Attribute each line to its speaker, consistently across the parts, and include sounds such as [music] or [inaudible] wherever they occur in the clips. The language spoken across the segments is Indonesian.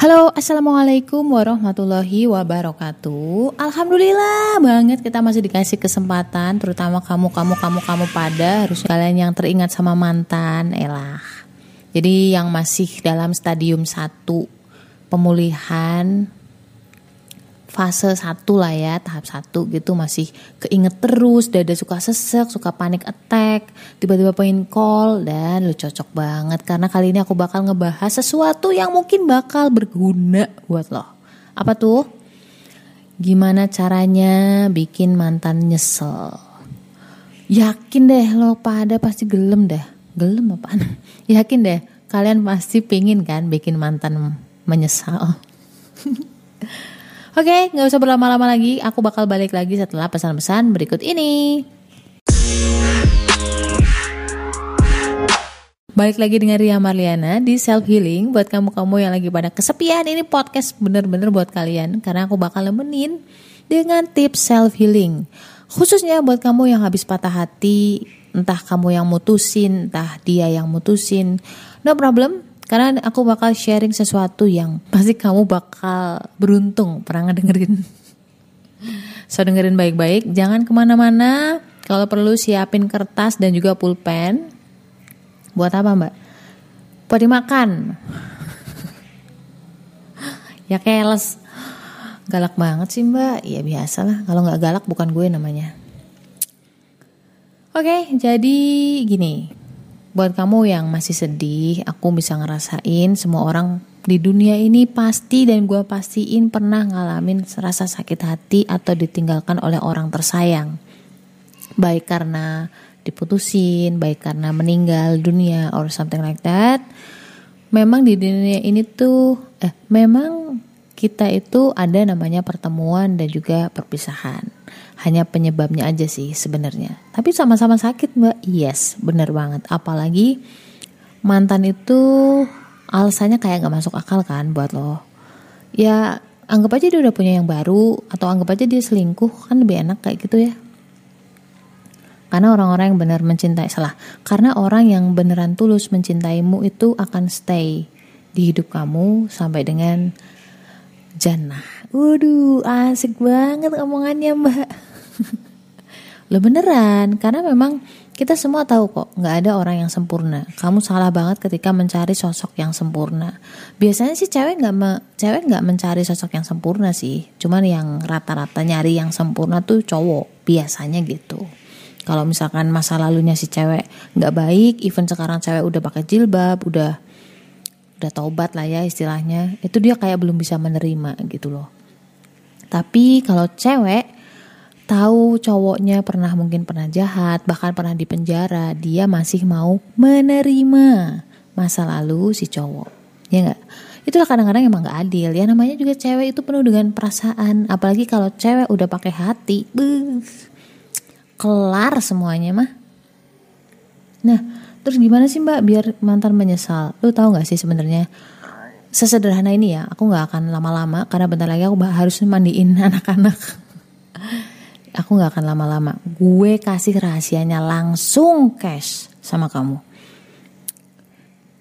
Speaker 1: Halo, assalamualaikum warahmatullahi wabarakatuh. Alhamdulillah banget kita masih dikasih kesempatan, terutama kamu, kamu, kamu, kamu pada harus kalian yang teringat sama mantan, elah. Jadi yang masih dalam stadium satu pemulihan fase satu lah ya tahap satu gitu masih keinget terus dada suka sesek suka panik attack tiba-tiba pengen call dan lu cocok banget karena kali ini aku bakal ngebahas sesuatu yang mungkin bakal berguna buat lo. Apa tuh? Gimana caranya bikin mantan nyesel? Yakin deh lo pada pasti gelem deh. Gelem apaan? [laughs] Yakin deh kalian pasti pingin kan bikin mantan menyesal Oke, nggak usah berlama-lama lagi. Aku bakal balik lagi setelah pesan-pesan berikut ini. Balik lagi dengan Ria Marliana di Self Healing buat kamu-kamu yang lagi pada kesepian ini podcast bener-bener buat kalian karena aku bakal nemenin dengan tips self healing. Khususnya buat kamu yang habis patah hati, entah kamu yang mutusin, entah dia yang mutusin. No problem, karena aku bakal sharing sesuatu yang pasti kamu bakal beruntung pernah ngedengerin. [laughs] So dengerin baik-baik, jangan ke mana-mana. Kalau perlu siapin kertas dan juga pulpen. Buat apa mbak? Buat dimakan. [laughs] ya keles. Galak banget sih mbak. Ya biasa lah. Kalau nggak galak bukan gue namanya. Oke, jadi gini. Buat kamu yang masih sedih, aku bisa ngerasain semua orang di dunia ini pasti dan gue pastiin pernah ngalamin rasa sakit hati atau ditinggalkan oleh orang tersayang. Baik karena diputusin, baik karena meninggal dunia or something like that. Memang di dunia ini tuh, eh memang kita itu ada namanya pertemuan dan juga perpisahan hanya penyebabnya aja sih sebenarnya. Tapi sama-sama sakit mbak, yes bener banget. Apalagi mantan itu alasannya kayak gak masuk akal kan buat lo. Ya anggap aja dia udah punya yang baru atau anggap aja dia selingkuh kan lebih enak kayak gitu ya. Karena orang-orang yang benar mencintai salah. Karena orang yang beneran tulus mencintaimu itu akan stay di hidup kamu sampai dengan jannah. Waduh, asik banget omongannya mbak. Lo beneran, karena memang kita semua tahu kok nggak ada orang yang sempurna. Kamu salah banget ketika mencari sosok yang sempurna. Biasanya sih cewek nggak me, cewek nggak mencari sosok yang sempurna sih. Cuman yang rata-rata nyari yang sempurna tuh cowok biasanya gitu. Kalau misalkan masa lalunya si cewek nggak baik, even sekarang cewek udah pakai jilbab, udah udah taubat lah ya istilahnya, itu dia kayak belum bisa menerima gitu loh. Tapi kalau cewek tahu cowoknya pernah mungkin pernah jahat, bahkan pernah di penjara, dia masih mau menerima masa lalu si cowok. Ya enggak? Itulah kadang-kadang emang gak adil. Ya namanya juga cewek itu penuh dengan perasaan, apalagi kalau cewek udah pakai hati. Buh, kelar semuanya mah. Nah, terus gimana sih Mbak biar mantan menyesal? Lu tahu nggak sih sebenarnya sesederhana ini ya, aku nggak akan lama-lama karena bentar lagi aku harus mandiin [laughs] anak-anak aku nggak akan lama-lama. Gue kasih rahasianya langsung cash sama kamu.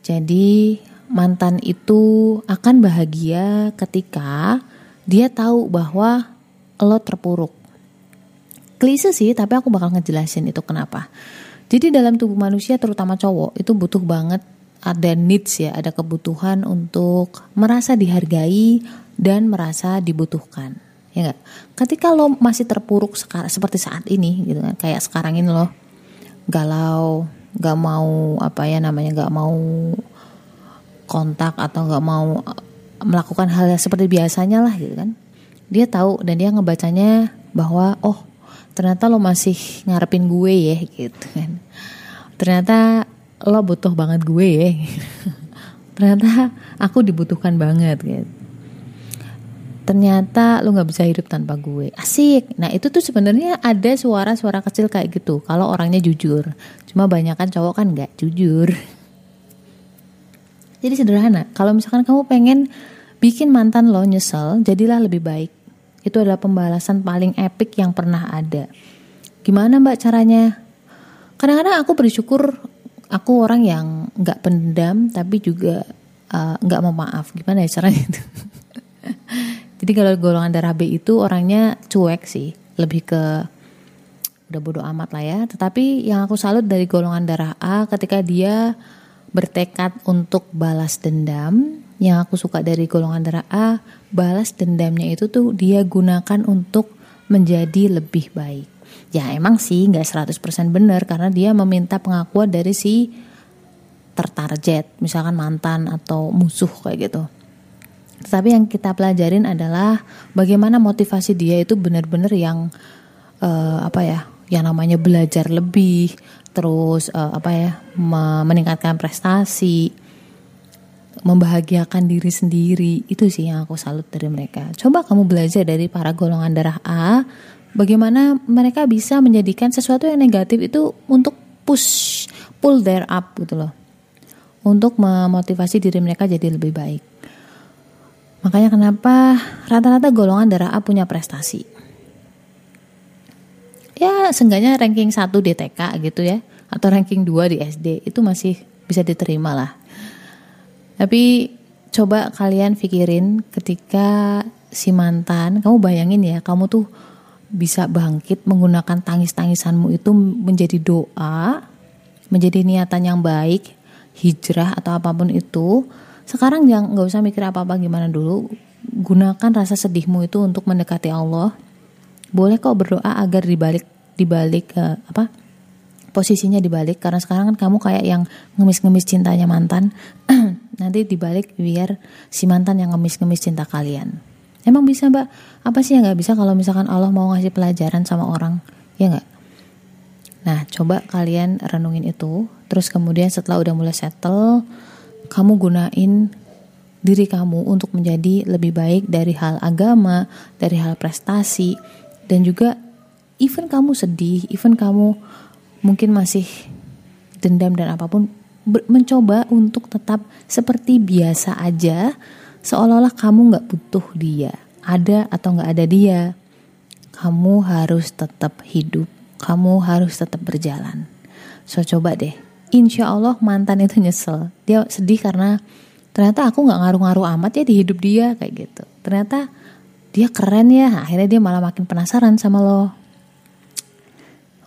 Speaker 1: Jadi mantan itu akan bahagia ketika dia tahu bahwa lo terpuruk. Klise sih, tapi aku bakal ngejelasin itu kenapa. Jadi dalam tubuh manusia terutama cowok itu butuh banget ada needs ya, ada kebutuhan untuk merasa dihargai dan merasa dibutuhkan. Ya gak? ketika lo masih terpuruk sekarang seperti saat ini gitu kan kayak sekarang ini lo galau gak mau apa ya namanya gak mau kontak atau gak mau eh, melakukan hal yang seperti biasanya lah gitu kan. Dia tahu dan dia ngebacanya bahwa oh ternyata lo masih ngarepin gue ya gitu kan. Ternyata lo butuh banget gue ya. [laughs] Ternyata aku dibutuhkan banget gitu. Ternyata lo nggak bisa hidup tanpa gue. Asik. Nah itu tuh sebenarnya ada suara-suara kecil kayak gitu kalau orangnya jujur. Cuma banyak kan cowok kan nggak jujur. [laughs] Jadi sederhana kalau misalkan kamu pengen bikin mantan lo nyesel jadilah lebih baik. Itu adalah pembalasan paling epic yang pernah ada. Gimana mbak caranya? Kadang-kadang aku bersyukur aku orang yang nggak pendam tapi juga uh, nggak mau maaf. Gimana ya caranya itu? [laughs] Jadi kalau golongan darah B itu orangnya cuek sih. Lebih ke udah bodoh amat lah ya. Tetapi yang aku salut dari golongan darah A ketika dia bertekad untuk balas dendam yang aku suka dari golongan darah A balas dendamnya itu tuh dia gunakan untuk menjadi lebih baik ya emang sih nggak 100% benar karena dia meminta pengakuan dari si tertarget misalkan mantan atau musuh kayak gitu. Tetapi yang kita pelajarin adalah bagaimana motivasi dia itu benar-benar yang uh, apa ya yang namanya belajar lebih terus uh, apa ya meningkatkan prestasi membahagiakan diri sendiri. Itu sih yang aku salut dari mereka. Coba kamu belajar dari para golongan darah A bagaimana mereka bisa menjadikan sesuatu yang negatif itu untuk push pull their up gitu loh. Untuk memotivasi diri mereka jadi lebih baik. Makanya kenapa rata-rata golongan darah A punya prestasi? Ya seenggaknya ranking 1 di TK gitu ya atau ranking 2 di SD itu masih bisa diterima lah. Tapi coba kalian pikirin ketika si mantan, kamu bayangin ya, kamu tuh bisa bangkit menggunakan tangis-tangisanmu itu menjadi doa, menjadi niatan yang baik, hijrah atau apa pun itu. Sekarang jangan nggak usah mikir apa-apa gimana dulu, gunakan rasa sedihmu itu untuk mendekati Allah. Boleh kok berdoa agar dibalik dibalik uh, apa posisinya dibalik karena sekarang kan kamu kayak yang ngemis-ngemis cintanya mantan [clears throat] nanti dibalik biar si mantan yang ngemis-ngemis cinta kalian emang bisa mbak? Apa sih yang nggak bisa kalau misalkan Allah mau ngasih pelajaran sama orang? Ya nggak? Nah coba kalian renungin itu terus kemudian setelah udah mulai settle kamu gunain diri kamu untuk menjadi lebih baik dari hal agama, dari hal prestasi, dan juga even kamu sedih, even kamu mungkin masih dendam dan apa pun mencoba untuk tetap seperti biasa aja seolah-olah kamu nggak butuh dia. Ada atau nggak ada dia. Kamu harus tetap hidup. Kamu harus tetap berjalan. So coba deh. Insya Allah mantan itu nyesel. Dia sedih karena ternyata aku nggak ngaruh-ngaruh amat ya di hidup dia kayak gitu. Ternyata dia keren ya. Akhirnya dia malah makin penasaran sama lo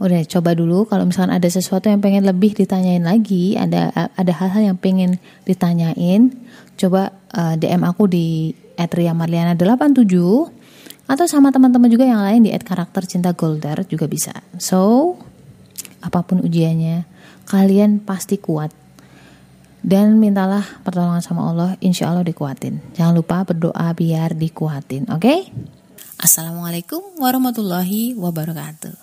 Speaker 1: udah coba dulu. Kalau misalkan ada sesuatu yang pengen lebih ditanyain lagi ada ada hal-hal yang pengen ditanyain coba uh, eh, DM aku di @riamarliana87 atau sama teman-teman juga yang lain di @karakter cinta golder juga bisa. So apa pun ujiannya kalian pasti kuat. Dan mintalah pertolongan sama Allah insya Allah dikuatin. Jangan lupa berdoa biar dikuatin oke? Okay? Assalamualaikum warahmatullahi wabarakatuh